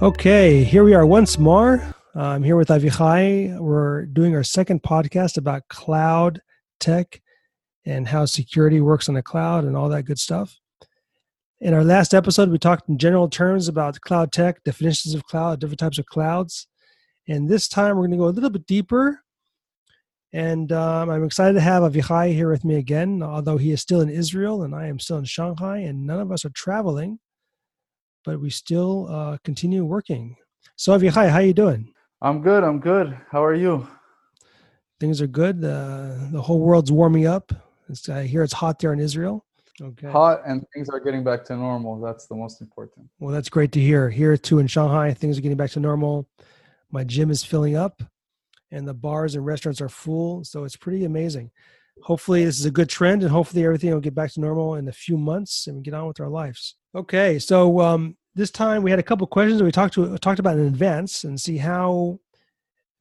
Okay, here we are once more. I'm here with Avichai. We're doing our second podcast about cloud tech and how security works on the cloud and all that good stuff. In our last episode, we talked in general terms about cloud tech, definitions of cloud, different types of clouds. And this time, we're going to go a little bit deeper. And um, I'm excited to have Avichai here with me again, although he is still in Israel and I am still in Shanghai, and none of us are traveling but we still uh, continue working. So Avichai, how you doing? I'm good. I'm good. How are you? Things are good. Uh, the whole world's warming up. It's, I hear it's hot there in Israel. Okay. Hot and things are getting back to normal. That's the most important. Well, that's great to hear. Here too in Shanghai, things are getting back to normal. My gym is filling up, and the bars and restaurants are full. So it's pretty amazing. Hopefully, this is a good trend, and hopefully, everything will get back to normal in a few months, and we get on with our lives. Okay, so um, this time we had a couple questions that we talked to talked about in advance and see how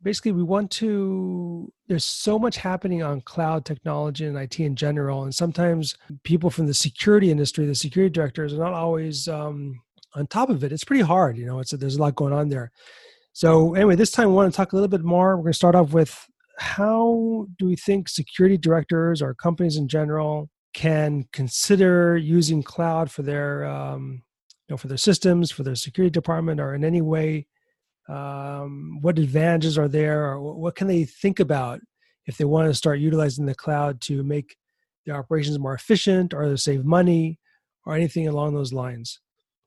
basically we want to there's so much happening on cloud technology and IT in general and sometimes people from the security industry the security directors are not always um, on top of it. It's pretty hard you know it's there's a lot going on there. So anyway this time we want to talk a little bit more. We're going to start off with how do we think security directors or companies in general can consider using cloud for their um, you know, for their systems, for their security department, or in any way, um, what advantages are there, or what can they think about if they want to start utilizing the cloud to make their operations more efficient, or to save money, or anything along those lines?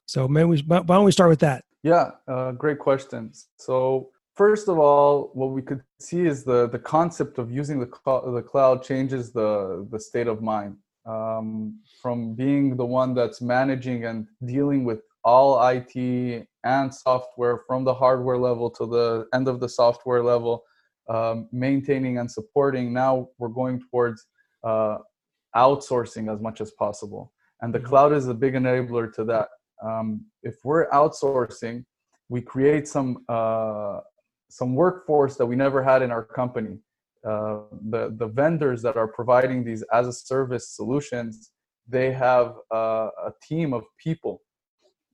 So, we, why don't we start with that? Yeah, uh, great questions. So, first of all, what we could see is the the concept of using the cl- the cloud changes the the state of mind um, from being the one that's managing and dealing with all IT and software from the hardware level to the end of the software level, um, maintaining and supporting. Now we're going towards uh, outsourcing as much as possible. And the mm-hmm. cloud is a big enabler to that. Um, if we're outsourcing, we create some uh, some workforce that we never had in our company uh, the the vendors that are providing these as a service solutions they have uh, a team of people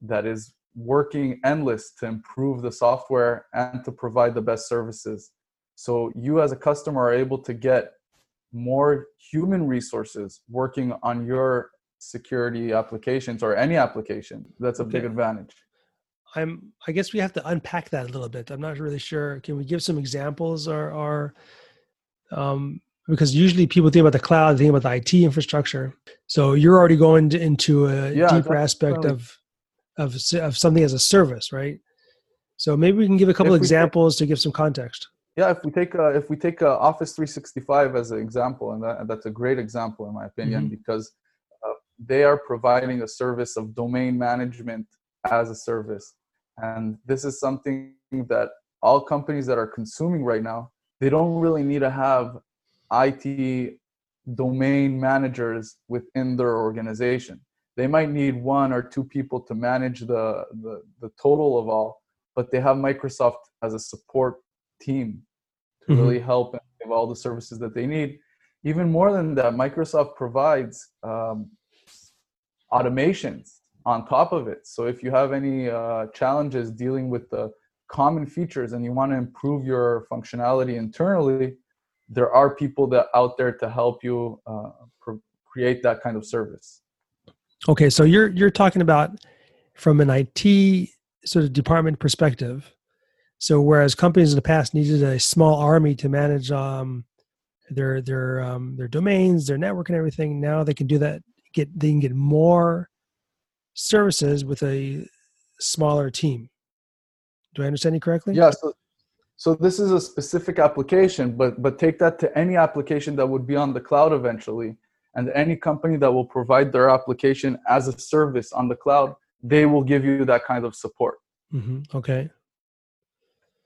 that is working endless to improve the software and to provide the best services. So you as a customer are able to get more human resources working on your security applications or any application. That's a okay. big advantage. I'm i guess we have to unpack that a little bit. I'm not really sure. Can we give some examples? Or or um, because usually people think about the cloud, think about the IT infrastructure. So you're already going into a yeah, deeper aspect of, of of something as a service, right? So maybe we can give a couple examples take, to give some context. Yeah, if we take uh, if we take uh, Office 365 as an example, and that, that's a great example in my opinion mm-hmm. because uh, they are providing a service of domain management as a service, and this is something that all companies that are consuming right now they don't really need to have IT domain managers within their organization. They might need one or two people to manage the, the, the total of all, but they have Microsoft as a support team to mm-hmm. really help and give all the services that they need. Even more than that, Microsoft provides um, automations on top of it. So if you have any uh, challenges dealing with the common features and you want to improve your functionality internally, there are people that out there to help you uh, create that kind of service. Okay, so you're you're talking about from an IT sort of department perspective. So whereas companies in the past needed a small army to manage um, their their um, their domains, their network, and everything, now they can do that. Get they can get more services with a smaller team. Do I understand you correctly? Yeah. So, so this is a specific application, but but take that to any application that would be on the cloud eventually, and any company that will provide their application as a service on the cloud, they will give you that kind of support. Mm-hmm. Okay.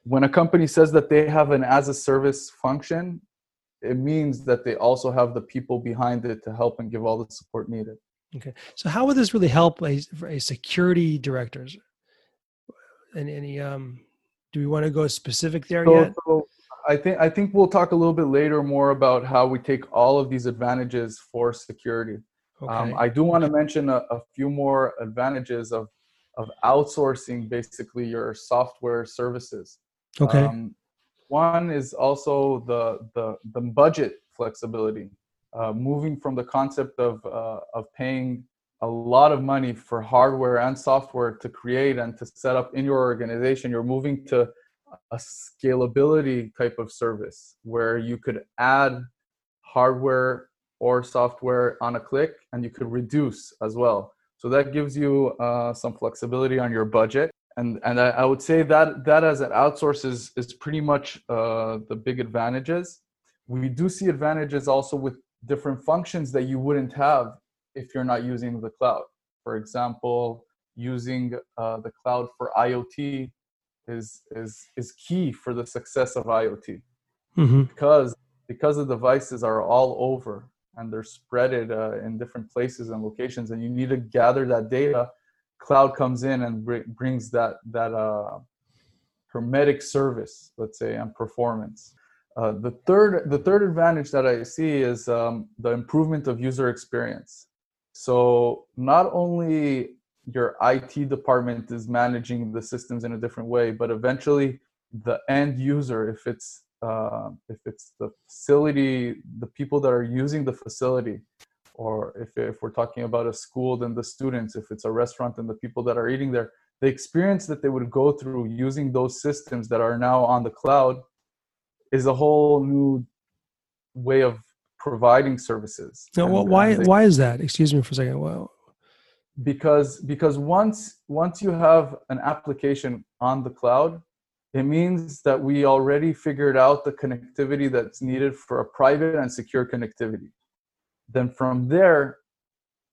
When a company says that they have an as a service function, it means that they also have the people behind it to help and give all the support needed. Okay. So how would this really help a, a security directors any, any um do we want to go specific there so, yet so i think i think we'll talk a little bit later more about how we take all of these advantages for security um, okay. um, i do want to mention a, a, few more advantages of of outsourcing basically your software services. Okay. Um, one is also the the, the budget flexibility, uh, moving from the concept of uh, of paying a lot of money for hardware and software to create and to set up in your organization. You're moving to a scalability type of service where you could add hardware or software on a click and you could reduce as well. So that gives you uh, some flexibility on your budget. And and I, I, would say that that as an outsource is is pretty much uh, the big advantages. We do see advantages also with different functions that you wouldn't have if you're not using the cloud for example using uh, the cloud for iot is is is key for the success of IoT mm-hmm. because because the devices are all over and they're spreaded uh, in different places and locations, and you need to gather that data. Cloud comes in and br- brings that that uh, hermetic service, let's say, and performance. Uh, the third the third advantage that I see is um, the improvement of user experience. So not only your IT department is managing the systems in a different way, but eventually the end user, if it's uh, if it's the facility, the people that are using the facility, or if if we're talking about a school, then the students. If it's a restaurant, then the people that are eating there. The experience that they would go through using those systems that are now on the cloud is a whole new way of providing services. Now, well, why they, why is that? Excuse me for a second. Well, because because once once you have an application on the cloud it means that we already figured out the connectivity that's needed for a private and secure connectivity then from there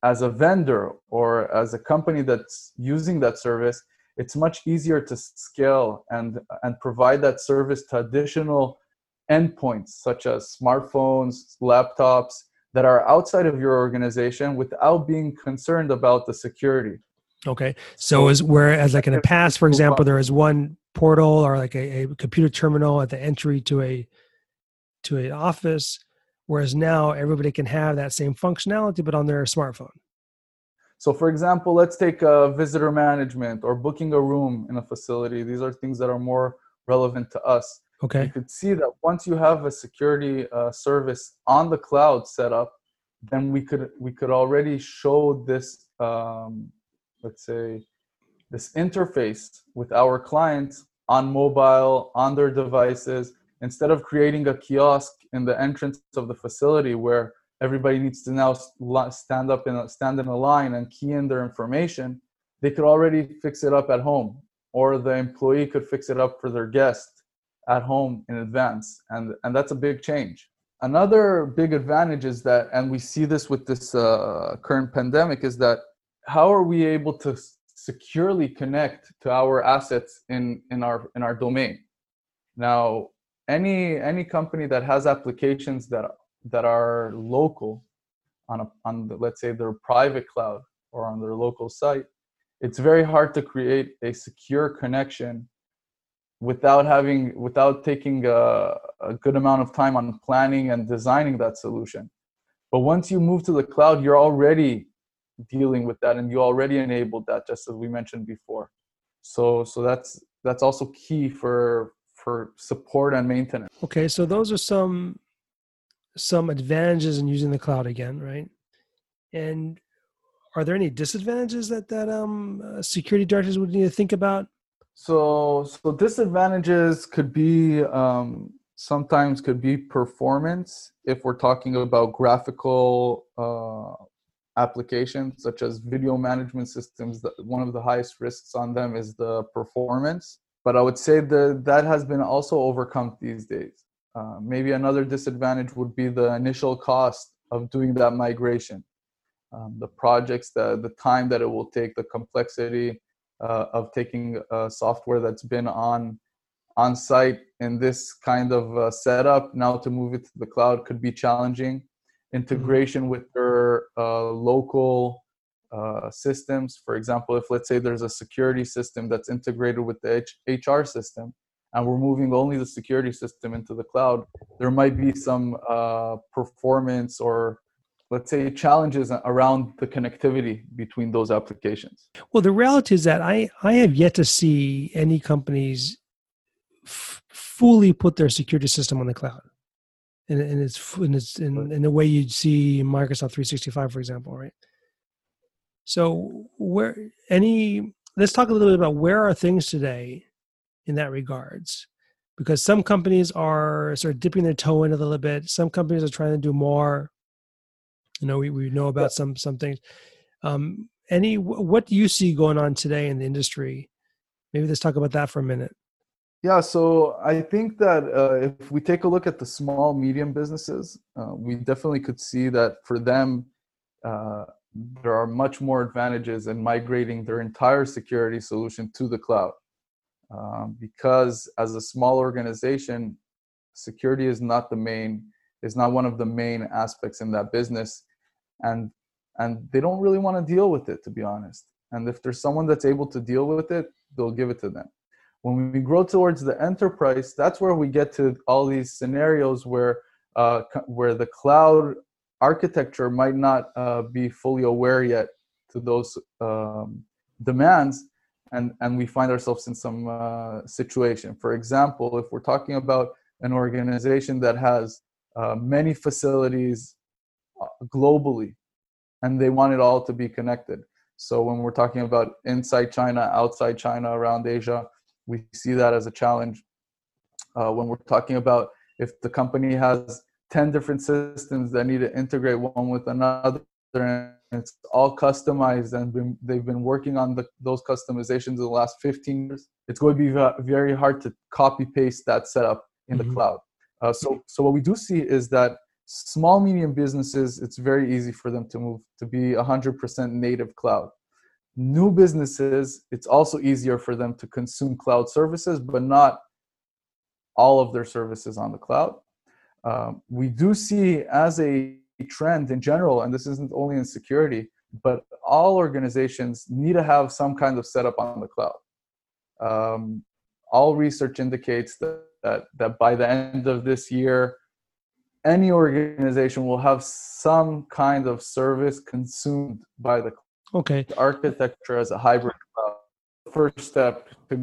as a vendor or as a company that's using that service it's much easier to scale and and provide that service to additional endpoints such as smartphones laptops that are outside of your organization without being concerned about the security. Okay. So as whereas like in the past, for example, there is one portal or like a, a computer terminal at the entry to a to an office, whereas now everybody can have that same functionality but on their smartphone. So for example, let's take uh, visitor management or booking a room in a facility. These are things that are more relevant to us. Okay. You could see that once you have a security uh, service on the cloud set up, then we could we could already show this um, let's say this interface with our clients on mobile on their devices instead of creating a kiosk in the entrance of the facility where everybody needs to now stand up in a, stand in a line and key in their information they could already fix it up at home or the employee could fix it up for their guest at home in advance and and that's a big change. Another big advantage is that and we see this with this uh, current pandemic is that how are we able to securely connect to our assets in in our in our domain? Now any any company that has applications that that are local on a on the, let's say their private cloud or on their local site it's very hard to create a secure connection without having without taking a, a, good amount of time on planning and designing that solution. But once you move to the cloud you're already dealing with that and you already enabled that just as we mentioned before. So so that's that's also key for for support and maintenance. Okay so those are some some advantages in using the cloud again right? And are there any disadvantages that that um uh, security directors would need to think about so, so disadvantages could be um, sometimes could be performance if we're talking about graphical uh, applications such as video management systems. One of the highest risks on them is the performance. But I would say that that has been also overcome these days. Uh, maybe another disadvantage would be the initial cost of doing that migration, um, the projects, the the time that it will take, the complexity uh, of taking a software that's been on on site in this kind of uh, setup now to move it to the cloud could be challenging integration mm-hmm. with their uh, local uh, systems for example if let's say there's a security system that's integrated with the H- hr system and we're moving only the security system into the cloud there might be some uh, performance or let's say challenges around the connectivity between those applications? Well the reality is that i i have yet to see any companies f- fully put their security system on the cloud. And, and it's and it's in, in the way you'd see microsoft 365 for example right? So where any let's talk a little bit about where are things today in that regards? Because some companies are sort of dipping their toe in a little bit. Some companies are trying to do more you know we, we know about some some things. Um any what do you see going on today in the industry? Maybe let's talk about that for a minute. Yeah so i think that uh, if we take a look at the small medium businesses uh, we definitely could see that for them uh, there are much more advantages in migrating their entire security solution to the cloud. Um, because as a small organization security is not the main is not one of the main aspects in that business and and they don't really want to deal with it to be honest. And if there's someone that's able to deal with it they'll give it to them. When we grow towards the enterprise that's where we get to all these scenarios where uh, where the cloud architecture might not uh, be fully aware yet to those um, demands and and we find ourselves in some uh, situation. For example if we're talking about an organization that has uh, many facilities globally and they want it all to be connected. So when we're talking about inside china outside china around asia we see that as a challenge. Uh, when we're talking about if the company has 10 different systems that need to integrate one with another and it's all customized and been, they've been working on the, those customizations in the last 15 years it's going to be very hard to copy paste that setup in mm-hmm. the cloud. Uh, so so what we do see is that small medium businesses it's very easy for them to move to be 100% native cloud new businesses it's also easier for them to consume cloud services but not all of their services on the cloud um, we do see as a trend in general, and this isn't only in security, but all organizations need to have some kind of setup on the cloud. Um, all research indicates that, that, that by the end of this year, any organization will have some kind of service consumed by the okay architecture as a hybrid cloud. First step to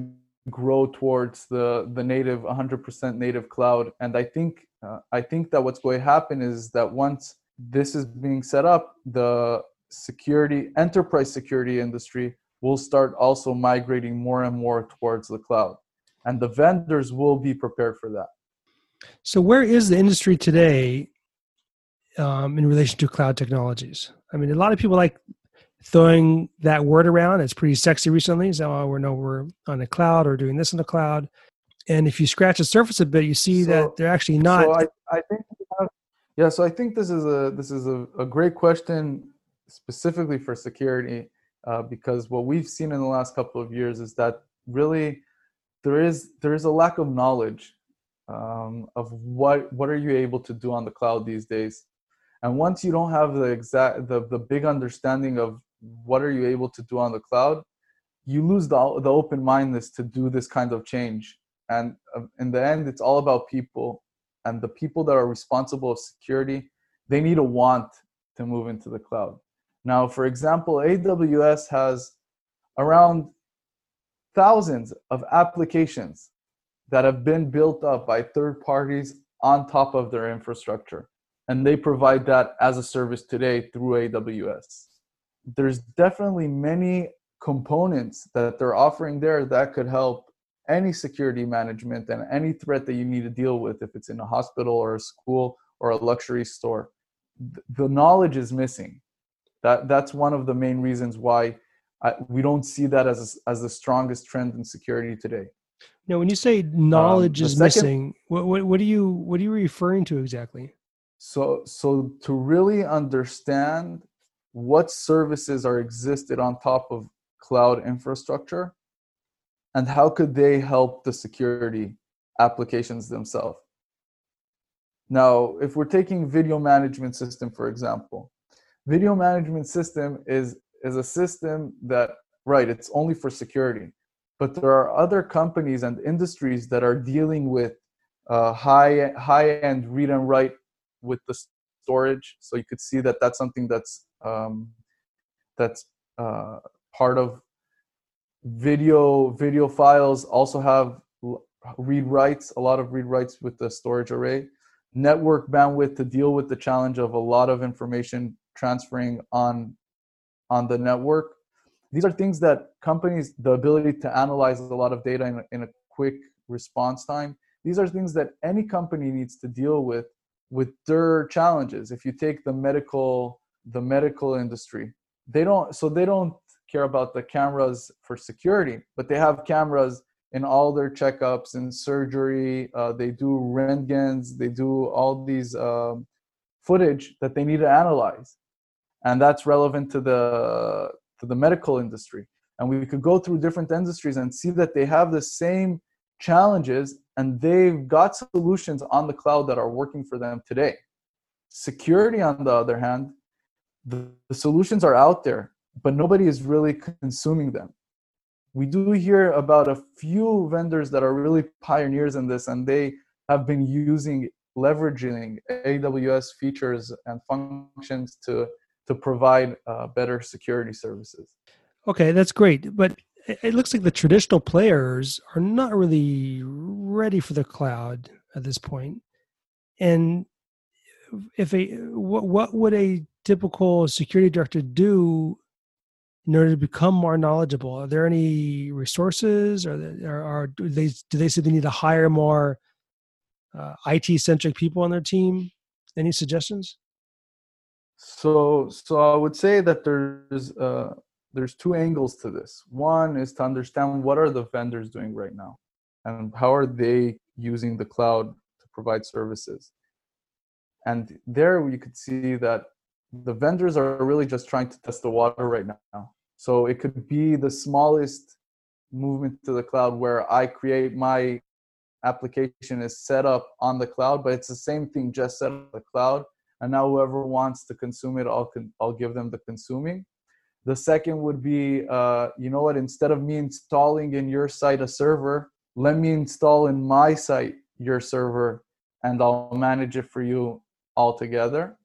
grow towards the the native 100% native cloud, and I think uh, I think that what's going to happen is that once this is being set up, the security, enterprise security industry will start also migrating more and more towards the cloud. And the vendors will be prepared for that. So, where is the industry today um, in relation to cloud technologies? I mean, a lot of people like throwing that word around. It's pretty sexy recently. So, oh, we're no, we're on the cloud or doing this in the cloud. And if you scratch the surface a bit, you see so, that they're actually not. So I, I think yeah, so I think this is a this is a, a great question specifically for security uh, because what we've seen in the last couple of years is that really there is there is a lack of knowledge um, of what what are you able to do on the cloud these days, and once you don't have the exact the the big understanding of what are you able to do on the cloud, you lose the the open mindedness to do this kind of change. And uh, in the end it's all about people. And the people that are responsible of security they need a want to move into the cloud. Now for example aws has around thousands of applications that have been built up by third parties on top of their infrastructure and they provide that as a service today through aws there's definitely many components that they're offering there that could help any security management and any threat that you need to deal with, if it's in a hospital or a school or a luxury store, the knowledge is missing. That that's one of the main reasons why I, we don't see that as a, as the strongest trend in security today. Now, when you say knowledge um, is second, missing, what, what what are you what are you referring to exactly? So so to really understand what services are existed on top of cloud infrastructure and how could they help the security applications themselves now if we're taking video management system for example video management system is is a system that right it's only for security but there are other companies and industries that are dealing with uh, high high end read and write with the storage. So you could see that that's something that's um, that's uh, part of video video files also have read writes a lot of read writes with the storage array network bandwidth to deal with the challenge of a lot of information transferring on on the network these are things that companies the ability to analyze a lot of data in, in a quick response time these are things that any company needs to deal with with their challenges. If you take the medical the medical industry they don't so they don't care about the cameras for security but they have cameras in all their checkups and surgery uh, they do röntgens they do all these um, footage that they need to analyze. And that's relevant to the to the medical industry. And we could go through different industries and see that they have the same challenges and they've got solutions on the cloud that are working for them today. Security on the other hand the, the solutions are out there but nobody is really consuming them. We do hear about a few vendors that are really pioneers in this and they have been using leveraging aws features and functions to to provide uh, better security services okay that's great but it looks like the traditional players are not really ready for the cloud at this point. and if a what, what would a typical security director do in order to become more knowledgeable? Are there any resources, or, are, do they do they say they need to hire more uh, IT centric people on their team? Any suggestions? So, so I would say that there's uh, there's two angles to this. One is to understand what are the vendors doing right now, and how are they using the cloud to provide services. And there you could see that the vendors are really just trying to test the water right now. So it could be the smallest movement to the cloud where I create my application is set up on the cloud, but it's the same thing just set up the cloud. And now whoever wants to consume it, I'll con- I'll give them the consuming. The second would be, uh, you know what? Instead of me installing in your site a server, let me install in my site your server, and I'll manage it for you all together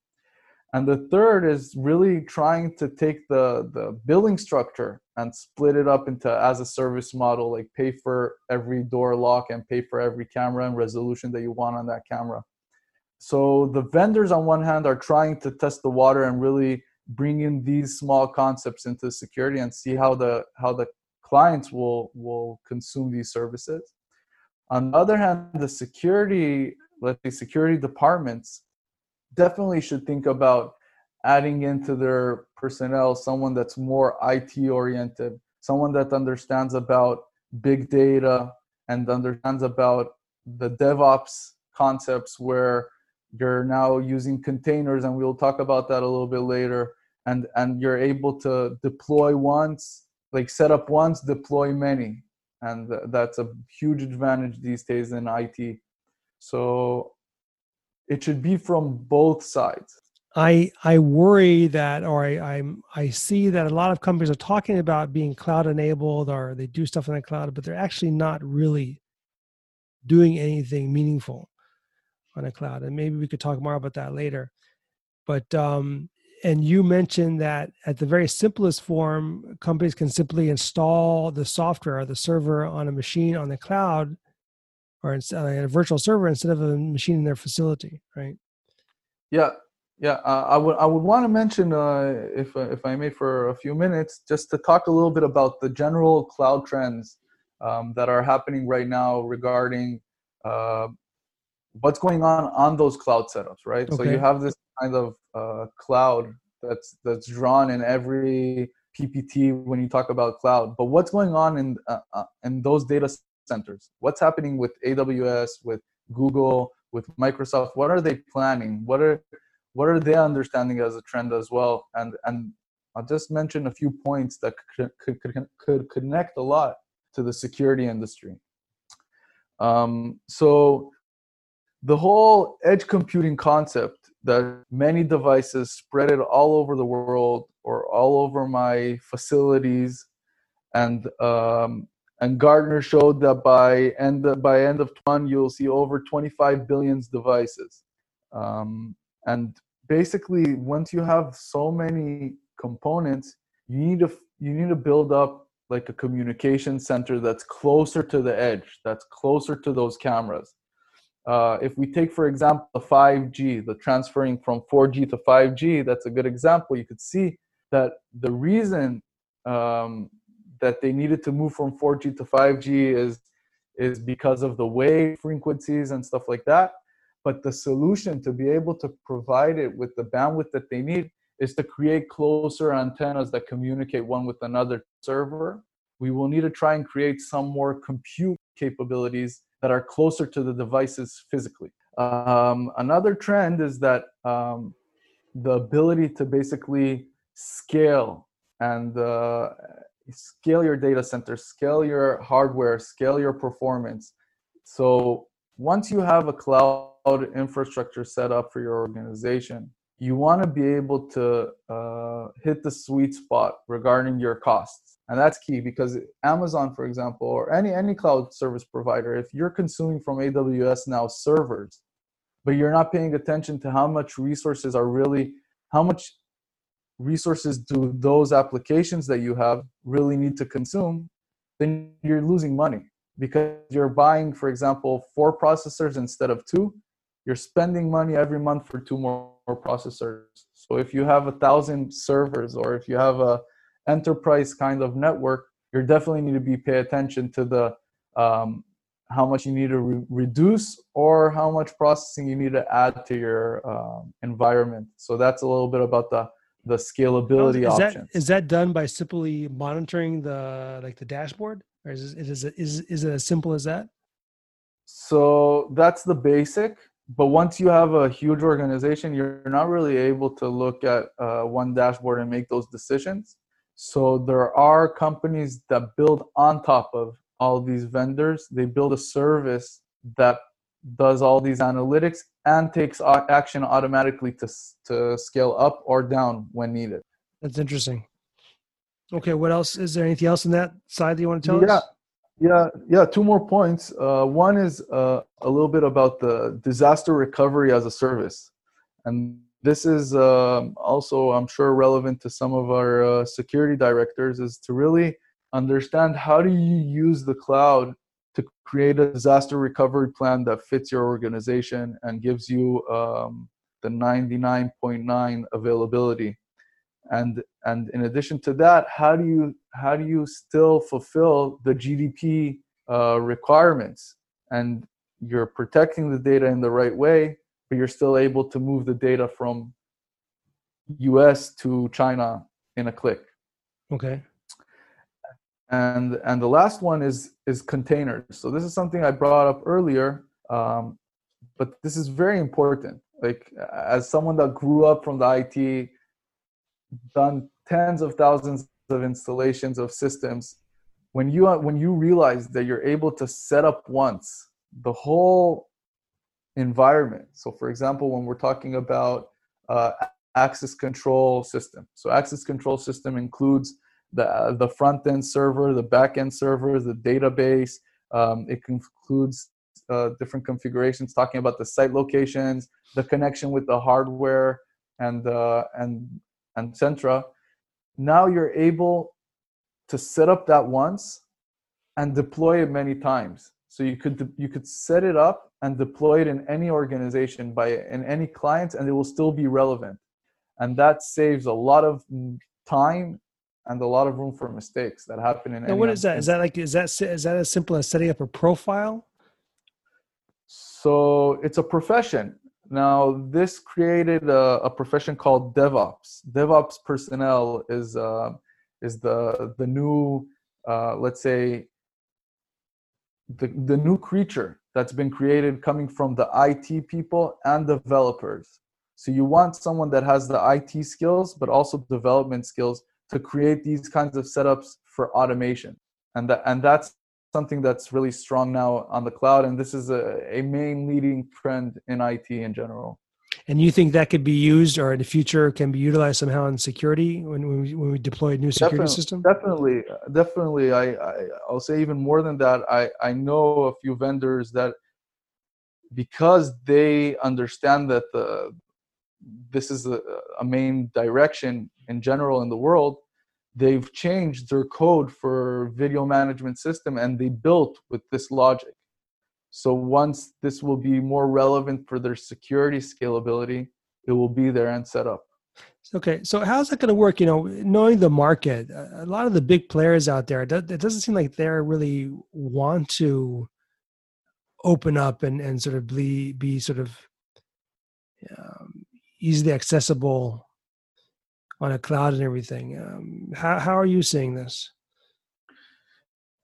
and the third is really trying to take the the billing structure and split it up into as a service model like pay for every door lock and pay for every camera and resolution that you want on that camera so the vendors on one hand are trying to test the water and really bring in these small concepts into security and see how the how the clients will will consume these services. On the other hand the security let's say security departments definitely should think about adding into their personnel someone that's more IT oriented, someone that understands about big data and understands about the DevOps concepts where you're now using containers and we'll talk about that a little bit later. And and you're able to deploy once like set up once deploy many. And that's a huge advantage these days in IT so it should be from both sides. I i worry that or i i'm i see that a lot of companies are talking about being cloud enabled or they do stuff in the cloud but they're actually not really doing anything meaningful on a cloud and maybe we could talk more about that later but um and you mentioned that at the very simplest form companies can simply install the software or the server on a machine on the cloud or in, a virtual server instead of a machine in their facility, right? Yeah, yeah. Uh, I would I would want to mention, uh, if uh, if I may, for a few minutes, just to talk a little bit about the general cloud trends um, that are happening right now regarding uh, what's going on on those cloud setups, right? Okay. So you have this kind of uh, cloud that's that's drawn in every PPT when you talk about cloud. But what's going on in uh, in those data centers. What's happening with AWS, with Google, with Microsoft? What are they planning? What are what are they understanding as a trend as well? And and I'll just mention a few points that could could, could, could connect a lot to the security industry. Um, so the whole edge computing concept that many devices spread it all over the world or all over my facilities and um, and Gartner showed that by end by end of 21 you'll see over 25 billion devices. Um, and basically once you have so many components you need to you need to build up like a communication center that's closer to the edge that's closer to those cameras uh, if we take for example the 5g the transferring from 4g to 5g that's a good example you could see that the reason um, that they needed to move from 4g to 5g is is because of the wave frequencies and stuff like that but the solution to be able to provide it with the bandwidth that they need is to create closer antennas that communicate one with another server. We will need to try and create some more compute capabilities that are closer to the devices physically. Um, another trend is that um, the ability to basically scale and uh, scale your data center, scale your hardware, scale your performance. So once you have a cloud infrastructure set up for your organization, you want to be able to uh, hit the sweet spot regarding your costs and that's key because amazon for example or any any cloud service provider if you're consuming from aws now servers but you're not paying attention to how much resources are really how much resources do those applications that you have really need to consume then you're losing money because you're buying for example four processors instead of two you're spending money every month for two more, more processors. So if you have a thousand servers or if you have a enterprise kind of network, you definitely need to be pay attention to the um, how much you need to re- reduce or how much processing you need to add to your um, environment. So that's a little bit about the the scalability is options. That, is that done by simply monitoring the like the dashboard, or is it, is it, is, is it as simple as that? So that's the basic but once you have a huge organization you're not really able to look at uh, one dashboard and make those decisions so there are companies that build on top of all these vendors they build a service that does all these analytics and takes action automatically to, to scale up or down when needed that's interesting okay what else is there anything else in that side that you want to tell yeah. us yeah, yeah. Two more points. Uh, one is uh, a little bit about the disaster recovery as a service, and this is um, also, I'm sure, relevant to some of our uh, security directors. Is to really understand how do you use the cloud to create a disaster recovery plan that fits your organization and gives you um, the 99.9 availability and and in addition to that how do you how do you still fulfill the gdp uh, requirements and you're protecting the data in the right way but you're still able to move the data from us to china in a click. Okay. And and the last one is is containers. So this is something i brought up earlier um, but this is very important. Like as someone that grew up from the it done tens of thousands of installations of systems when you when you realize that you're able to set up once the whole environment. So for example when we're talking about uh, access control system. So access control system includes the uh, the front end server the back end server the database. Um, it includes uh, different configurations talking about the site locations the connection with the hardware and uh, and and Centra, now you're able to set up that once and deploy it many times. So you could you could set it up and deploy it in any organization by in any client, and it will still be relevant. And that saves a lot of time and a lot of room for mistakes that happen in. Now, what is that? Is that like is that is that as simple as setting up a profile? So it's a profession. Now, this created a, a, profession called DevOps. DevOps personnel is uh, is the the new, uh, let's say, the the new creature that's been created coming from the IT people and developers. So you want someone that has the IT skills, but also development skills to create these kinds of setups for automation, and that and that's something that's really strong now on the cloud and this is a, a main leading trend in it in general and you think that could be used or in the future can be utilized somehow in security when, when, we, when we deploy a new security definitely, system? definitely uh, definitely I, I i'll say even more than that i i know a few vendors that because they understand that the this is a, a main direction in general in the world they've changed their code for video management system and they built with this logic so once this will be more relevant for their security scalability it will be there and set up okay so how's that going to work you know knowing the market a lot of the big players out there it doesn't seem like they really want to open up and, and sort of be, be sort of um, easily accessible on a cloud and everything. Um, how how are you seeing this?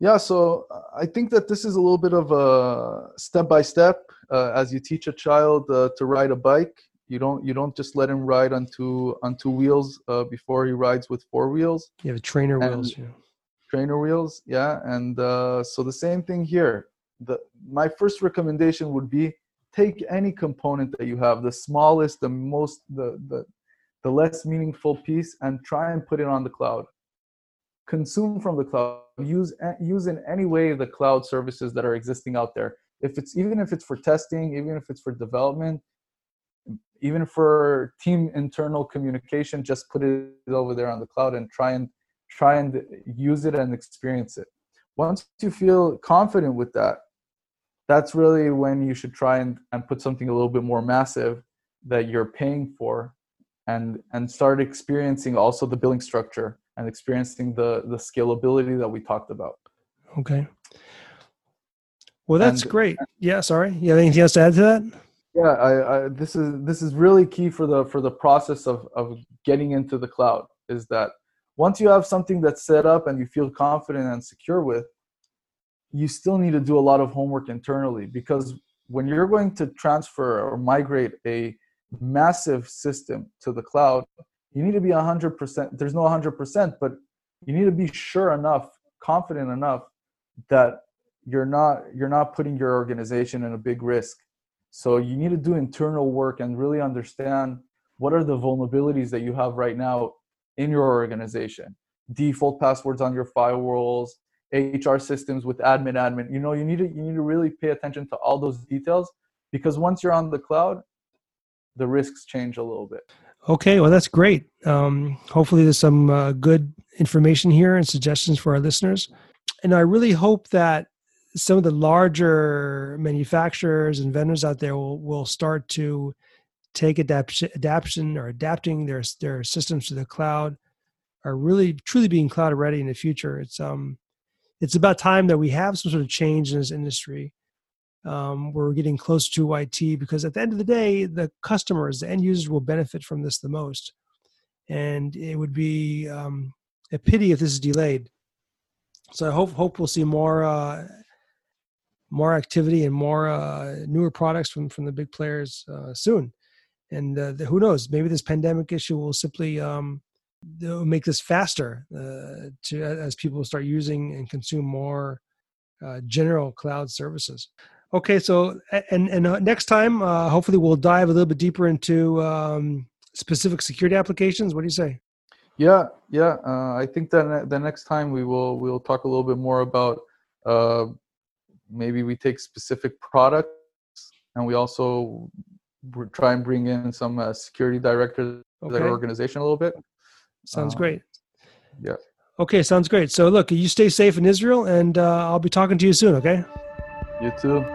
Yeah, so uh, I think that this is a little bit of a step by step. As you teach a child uh, to ride a bike, you don't you don't just let him ride on two on two wheels uh, before he rides with four wheels. You have trainer and wheels. Yeah. Trainer wheels, yeah, and uh, so the same thing here. The my first recommendation would be take any component that you have, the smallest, the most, the the the less meaningful piece and try and put it on the cloud consume from the cloud use use in any way the cloud services that are existing out there. If it's even if it's for testing even if it's for development even for team internal communication just put it over there on the cloud and try and try and use it and experience it. Once you feel confident with that that's really when you should try and, and put something a little bit more massive that you're paying for and and start experiencing also the billing structure and experiencing the the scalability that we talked about. Okay. Well that's and, great. Yeah sorry. You have anything else to add to that? Yeah I, I, this is this is really key for the for the process of of getting into the cloud is that once you have something that's set up and you feel confident and secure with you still need to do a lot of homework internally because when you're going to transfer or migrate a massive system to the cloud, you need to be 100%. There's no 100%, but you need to be sure enough, confident enough that you're not you're not putting your organization in a big risk. So you need to do internal work and really understand what are the vulnerabilities that you have right now in your organization. Default passwords on your firewalls, HR systems with admin admin. You know, you need to you need to really pay attention to all those details because once you're on the cloud, the risks change a little bit. Okay, well, that's great. Um, hopefully, there's some uh, good information here and suggestions for our listeners. And I really hope that some of the larger manufacturers and vendors out there will, will start to take adaptation, adaptation or adapting their their systems to the cloud, are really truly being cloud ready in the future. It's um, it's about time that we have some sort of change in this industry um, we're getting close to IT because at the end of the day, the customers, the end users will benefit from this the most. And it would be um, a pity if this is delayed. So I hope hope we'll see more uh, more activity and more uh, newer products from from the big players uh, soon. And uh, the, who knows? Maybe this pandemic issue will simply um, make this faster uh, to as people start using and consume more uh, general cloud services. Okay, so and and uh, next time, uh, hopefully, we'll dive a little bit deeper into um, specific security applications. What do you say? Yeah, yeah. Uh, I think that the next time we will we'll talk a little bit more about uh, maybe we take specific products and we also try and bring in some uh, security directors okay. that organization a little bit. Sounds um, great. Yeah. Okay, sounds great. So look, you stay safe in Israel, and uh, I'll be talking to you soon. Okay. You too.